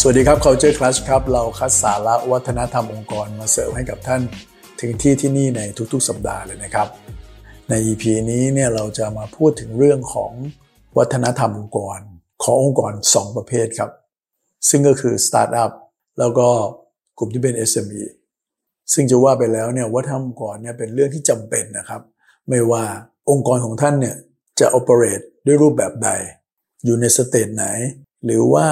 สวัสดีครับ Culture Clash ครับ เราคัดสาระวัฒนธรรมองค์กรมาเสิร์ฟให้กับท่านถึงที่ที่นี่ในทุกๆ สัปดาห์เลยนะครับ ใน EP นี้เนี่ยเราจะมาพูดถึงเรื่องของวัฒนธรรมองค์กร ขององค์กร 2 ประเภทครับ ซึ่งก็คือ Startup แล้วก็กลุ่มที่เป็น SME ซึ่งจะว่าไปแล้วเนี่ยวัฒนธรรมองค์กรเนี่ยเป็นเรื่องที่จำเป็นนะครับ ไม่ว่าองค์กรของท่านเนี่ยจะ operate ด้วยรูปแบบใด อยู่ใน stage ไหน หรือว่า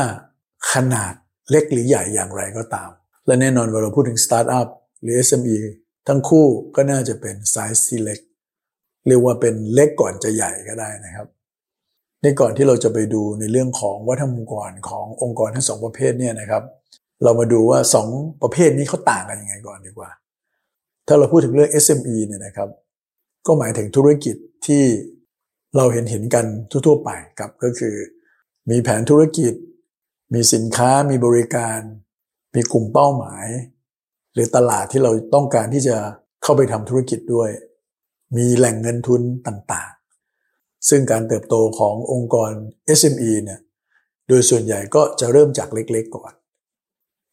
ขนาดเล็กหรือใหญ่อย่างไรก็ตาม และแน่นอนเวลาเราพูดถึงสตาร์ทอัพหรือ SME ทั้งคู่ก็น่าจะเป็นไซส์ที่เล็กเรียกว่าเป็นเล็กก่อนจะใหญ่ก็ได้นะครับในก่อนที่เราจะไปดูในเรื่องของวัฒนธรรมองค์กรขององค์กรทั้งสองประเภทเนี่ยนะครับ เรามาดูว่าสองประเภทนี้เขาต่างกันยังไงก่อนดีกว่า ถ้าเราพูดถึงเรื่อง SME เนี่ยนะครับ ก็หมายถึงธุรกิจที่เราเห็นเห็นกันทั่วๆไปครับก็คือ มีแผนธุรกิจ มีสินค้ามีบริการ มีกลุ่มเป้าหมาย หรือตลาดที่เราต้องการที่จะเข้าไปทำธุรกิจด้วย มีแหล่งเงินทุนต่างๆ ซึ่งการเติบโตขององค์กร SME เนี่ยโดยส่วนใหญ่ก็จะเริ่มจากเล็กๆก่อน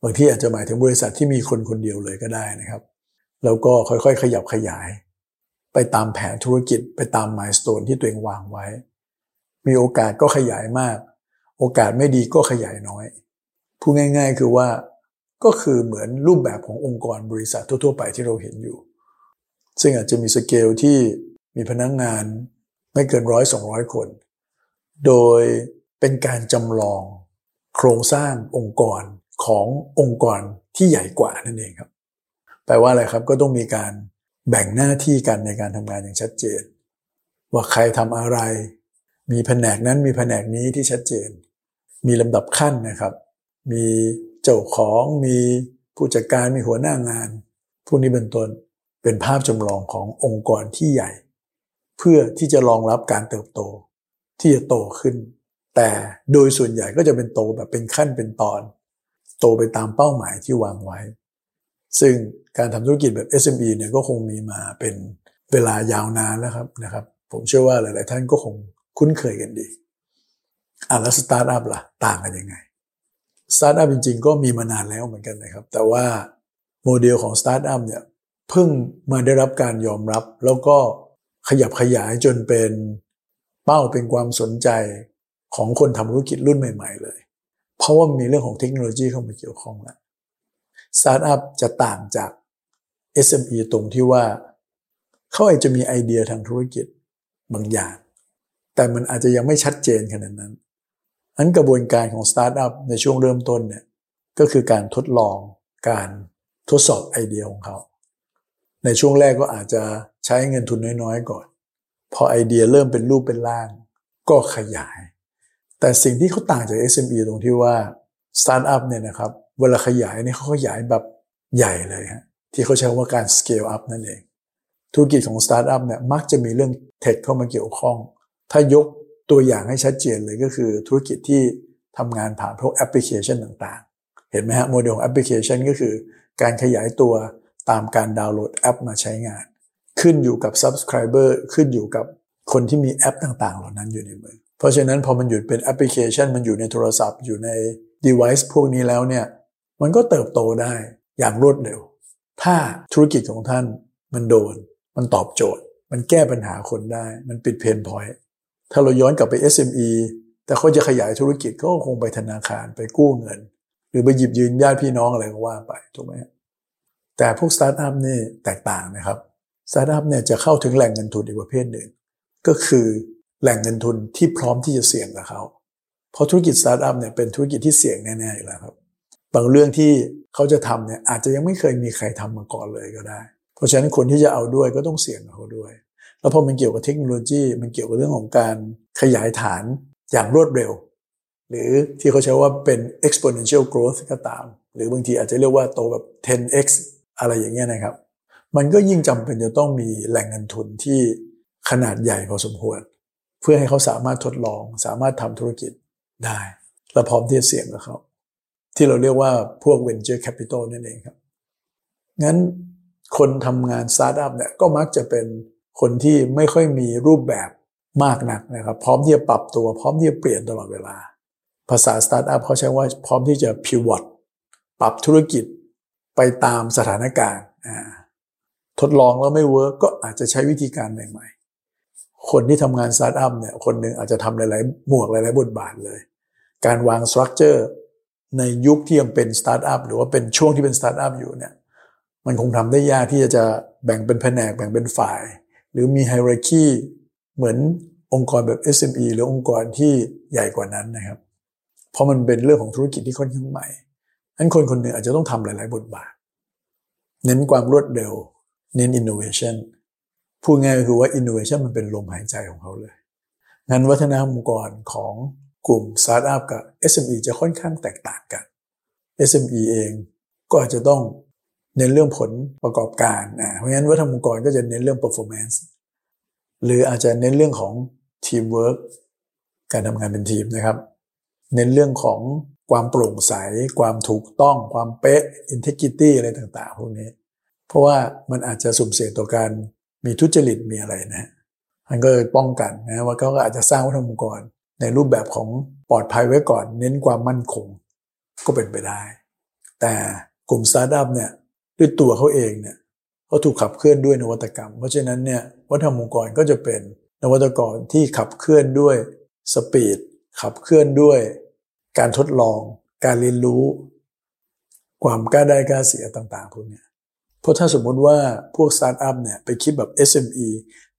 บางที่อาจจะหมายถึงบริษัทที่มีคนคนเดียวเลยก็ได้นะครับ แล้วก็ค่อยๆ ขยับขยาย ไปตามแผนธุรกิจไปตามมายสเตนที่ตัวเองวางไว้ มีโอกาสก็ขยายมาก โอกาสไม่ดีก็ขยายน้อยพูดง่าย ๆ คือว่าก็คือเหมือนรูปแบบขององค์กรบริษัททั่ว ๆ ไปที่เราเห็นอยู่ ซึ่งอาจจะมีสเกลที่มีพนักงงานไม่เกินร้อยสองร้อยคน โดยเป็นการจำลองโครงสร้างองค์กรขององค์กรที่ใหญ่กว่านั่นเองครับ แปลว่าอะไรครับก็ต้องมีการแบ่งหน้าที่กันในการทำงานอย่างชัดเจน ว่าใครทำอะไร มีแผนกนั้นมีแผนกนี้ที่ชัดเจน มีลำดับขั้นนะครับ มีเจ้าของมีผู้จัดการมีหัวหน้างานพวกนี้เป็นต้นเป็นภาพจำลองขององค์กรที่ใหญ่ เพื่อที่จะรองรับการเติบโต ที่จะโตขึ้น แต่โดยส่วนใหญ่ก็จะเป็นโตแบบเป็นขั้นเป็นตอน โตไปตามเป้าหมายที่วางไว้ ซึ่งการทำธุรกิจแบบ SME เนี่ยก็คงมีมาเป็นเวลายาวนานแล้วครับนะครับ ผมเชื่อว่าหลาย ๆ ท่านก็คงคุ้นเคยกันดี อะแล้วสตาร์ทอัพล่ะ ต่างกันยังไงสตาร์ทอัพจริง ๆ ก็มีมานานแล้วเหมือนกันนะครับ แต่ว่าโมเดลของสตาร์ทอัพเนี่ยเพิ่งมาได้รับการยอมรับ แล้วก็ขยับขยายจนเป็นเป้าเป็นความสนใจของคนทำธุรกิจรุ่นใหม่ ๆ เลย เพราะว่ามีเรื่องของเทคโนโลยีเข้ามาเกี่ยวข้องแล้วสตาร์ทอัพจะต่างจาก SME ตรงที่ว่าเขาอาจจะมีไอเดียทางธุรกิจบางอย่าง แต่มันอาจจะยังไม่ชัดเจนขนาดนั้น อันกระบวนการของสตาร์ทอัพในช่วงเริ่มต้นเนี่ยก็คือการทดลองการทดสอบไอเดียของเขา ในช่วงแรกก็อาจจะใช้เงินทุนน้อยๆก่อน พอไอเดียเริ่มเป็นรูปเป็นร่าง ก็ขยาย แต่สิ่งที่เขาต่างจาก SME ตรงที่ว่าสตาร์ทอัพเนี่ยนะครับเวลาขยายเนี่ยเขาขยายแบบใหญ่เลยฮะที่เขาใช้ว่าการ scale up นั่นเอง ธุรกิจของสตาร์ทอัพเนี่ยมักจะมีเรื่อง tech เข้ามาเกี่ยวข้อง ถ้ายก ตัวอย่างให้ชัดเจนเลยก็คือธุรกิจที่ทำงานผ่านพวกแอปพลิเคชันต่างๆ เห็นไหมฮะโมเดลแอปพลิเคชันก็คือ การขยายตัวตามการดาวน์โหลดแอปมาใช้งาน ขึ้นอยู่กับ Subscriber ขึ้นอยู่กับคนที่มีแอปต่างๆ เหล่านั้นอยู่ในมือ เพราะฉะนั้นพอมันอยู่เป็นแอปพลิเคชัน มันอยู่ในโทรศัพท์อยู่ใน device พวกนี้แล้วเนี่ยมันก็เติบโตได้อย่างรวดเร็ว ถ้าธุรกิจของท่านมันโดน มันตอบโจทย์ มันแก้ปัญหาคนได้ มันปิด pain point ถ้าเราย้อนกลับไป SME แต่เขาจะขยายธุรกิจก็คงไปธนาคารไปกู้เงิน หรือไปหยิบยืนญาติพี่น้องอะไรก็ว่าไปถูกไหมแต่พวกสตาร์ทอัพนี่แตกต่างนะครับสตาร์ทอัพเนี่ยจะเข้าถึงแหล่งเงินทุนอีกประเภทหนึ่ง ก็คือแหล่งเงินทุนที่พร้อมที่จะเสี่ยงกับเขาเพราะธุรกิจสตาร์ทอัพเนี่ยเป็นธุรกิจที่เสี่ยงแน่ๆอยู่แล้วครับ บางเรื่องที่เขาจะทำเนี่ยอาจจะยังไม่เคยมีใครทำมาก่อนเลยก็ได้ เพราะฉะนั้นคนที่จะเอาด้วยก็ต้องเสี่ยงกับเขาด้วย แล้วพอมันเกี่ยวกับเทคโนโลยี มันเกี่ยวกับเรื่องของการขยายฐานอย่างรวดเร็ว หรือที่เขาใช้ว่าเป็น exponential growth ก็ตาม หรือบางทีอาจจะเรียกว่าโตแบบ 10x อะไรอย่างเงี้ยนะครับ มันก็ยิ่งจำเป็นจะต้องมีแหล่งเงินทุนที่ขนาดใหญ่พอสมควร เพื่อให้เขาสามารถทดลอง สามารถทำธุรกิจได้ และพร้อมที่จะเสี่ยงกับเขา ที่เราเรียกว่าพวก venture capital นั่นเองครับ งั้นคนทำงานสตาร์ทอัพเนี่ยก็มักจะเป็น คนที่ไม่ค่อยมีรูปแบบมากนักนะครับ พร้อมที่จะปรับตัวพร้อมที่จะเปลี่ยนตลอดเวลา ภาษาสตาร์ทอัพเขาใช้ว่าพร้อมที่จะ pivot ปรับธุรกิจไปตามสถานการณ์ทดลองแล้วไม่ work ก็อาจจะใช้วิธีการใหม่ๆ คนที่ทำงานสตาร์ทอัพเนี่ยคนหนึ่งอาจจะทำหลายๆ หมวกหลายๆ บทบาทเลย การวาง structureในยุคที่ยังเป็นสตาร์ทอัพหรือว่าเป็นช่วงที่เป็นสตาร์ทอัพอยู่เนี่ยมันคงทำได้ยากที่จะแบ่งเป็นแผนกแบ่งเป็นฝ่าย หรือมี hierarchy เหมือนองค์กรแบบ SME หรือองค์กรที่ใหญ่กว่านั้นนะครับ เพราะมันเป็นเรื่องของธุรกิจที่ค่อนข้างใหม่นั้นคนคนหนึ่งอาจจะต้องทำหลาย ๆ บทบาท เน้นความรวดเร็ว เน้น innovation พูดง่ายก็คือว่า innovation มันเป็นลมหายใจของเขาเลย งั้นวัฒนธรรมองค์กรของกลุ่มสตาร์ทอัพกับ SME จะค่อนข้างแตกต่างกัน SME เองก็อาจจะต้อง เน้นเรื่องผลประกอบการนะเพราะฉะนั้นวัฒนธรรมองค์กรก็จะเน้นเรื่อง performance หรืออาจจะเน้นเรื่องของ teamwork การทำงานเป็นทีมนะครับ เน้นเรื่องของความโปร่งใส ความถูกต้อง ความเป๊ะ integrity อะไรต่างๆ พวกนี้ เพราะว่ามันอาจจะสุ่มเสี่ยงต่อการมีทุจริตมีอะไรนะมันก็ป้องกันนะว่าเขาก็อาจจะสร้างวัฒนธรรมองค์กร ในรูปแบบของปลอดภัยไว้ก่อน เน้นความมั่นคงก็เป็นไปได้ แต่กลุ่มสตาร์ทอัพเนี่ย ด้วยตัวเขาเองเนี่ยเขาถูกขับเคลื่อนด้วยนวัตกรรม เพราะฉะนั้นเนี่ยวัฒนธรรมองค์กรก็จะเป็นนวัตกรรมที่ขับเคลื่อนด้วย speed ขับเคลื่อนด้วยการทดลอง การเรียนรู้ ความกล้าได้กล้าเสียต่างๆพวกนี้เพราะถ้าสมมติว่าพวกสตาร์ทอัพเนี่ยไปคิดแบบ SME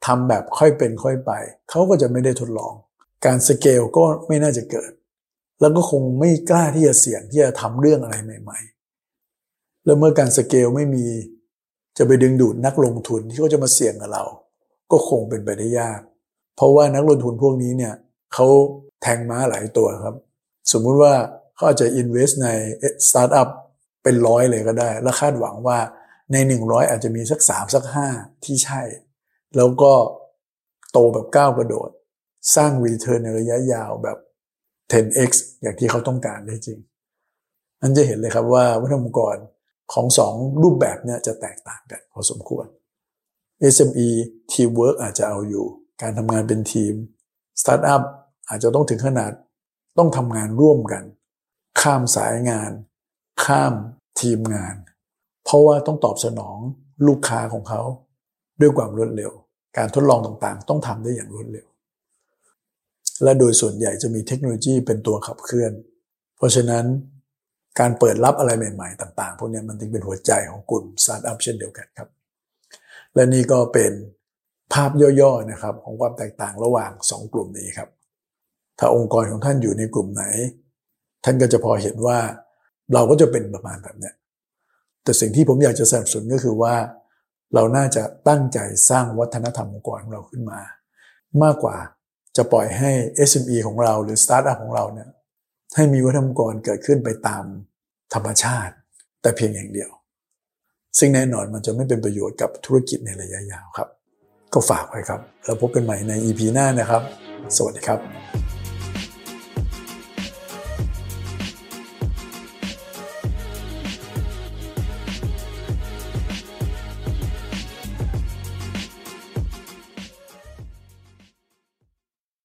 ทำแบบค่อยเป็นค่อยไป เขาก็จะไม่ได้ทดลอง การสเกลก็ไม่น่าจะเกิด แล้วก็คงไม่กล้าที่จะเสี่ยงที่จะทำเรื่องอะไรใหม่ ๆ แล้วเมื่อการสเกลไม่มีจะไปดึงดูดนักลงทุนที่เขาจะมาเสี่ยงกับเรา ก็คงเป็นไปได้ยาก เพราะว่านักลงทุนพวกนี้เนี่ยเขาแทงม้าหลายตัวครับ สมมุติว่าเขาอาจจะ invest ในสตาร์ทอัพเป็นร้อยเลยก็ได้ แล้วคาดหวังว่าใน 100 อาจจะมีสัก 3 สัก 5 ที่ใช่ แล้วก็โตแบบก้าวกระโดด สร้าง return ในระยะยาวแบบ 10x อย่างที่เขาต้องการได้จริงนั่นจะเห็นเลยครับว่าวัฒนธรรมองค์กร ของสองรูปแบบเนี่ยจะแตกต่างกันพอสมควร SME teamwork อาจจะเอาอยู่ การทำงานเป็นทีม Startup อาจจะต้องถึงขนาดต้องทำงานร่วมกัน ข้ามสายงาน ข้ามทีมงาน เพราะว่าต้องตอบสนองลูกค้าของเขา ด้วยความรวดเร็ว การทดลองต่างๆ ต้องทำได้อย่างรวดเร็ว และโดยส่วนใหญ่จะมีเทคโนโลยีเป็นตัวขับเคลื่อน เพราะฉะนั้น การเปิดรับอะไรใหม่ ๆ ต่าง ๆ พวกนี้มันจึงเป็นหัวใจของกลุ่มสตาร์ทอัพเช่นเดียวกันครับ และนี่ก็เป็นภาพย่อๆนะครับของความแตกต่างระหว่าง 2 กลุ่มนี้ครับ ถ้าองค์กรของท่านอยู่ในกลุ่มไหน ท่านก็จะพอเห็นว่าเราก็จะเป็นประมาณแบบนี้แต่สิ่งที่ผมอยากจะสนับสนุนก็คือว่า เราน่าจะตั้งใจสร้างวัฒนธรรมองค์กรของเราขึ้นมา มากกว่าจะปล่อยให้ SME ของเราหรือสตาร์ทอัพของเราเนี่ย ให้มีวัฒนธรรมกรเกิดขึ้นไปตามธรรมชาติ แต่เพียงอย่างเดียว ซึ่งแน่นอนมันจะไม่เป็นประโยชน์กับธุรกิจในระยะยาวครับ ก็ฝากไว้ครับ แล้วพบกันใหม่ใน EP หน้านะครับ สวัสดีครับ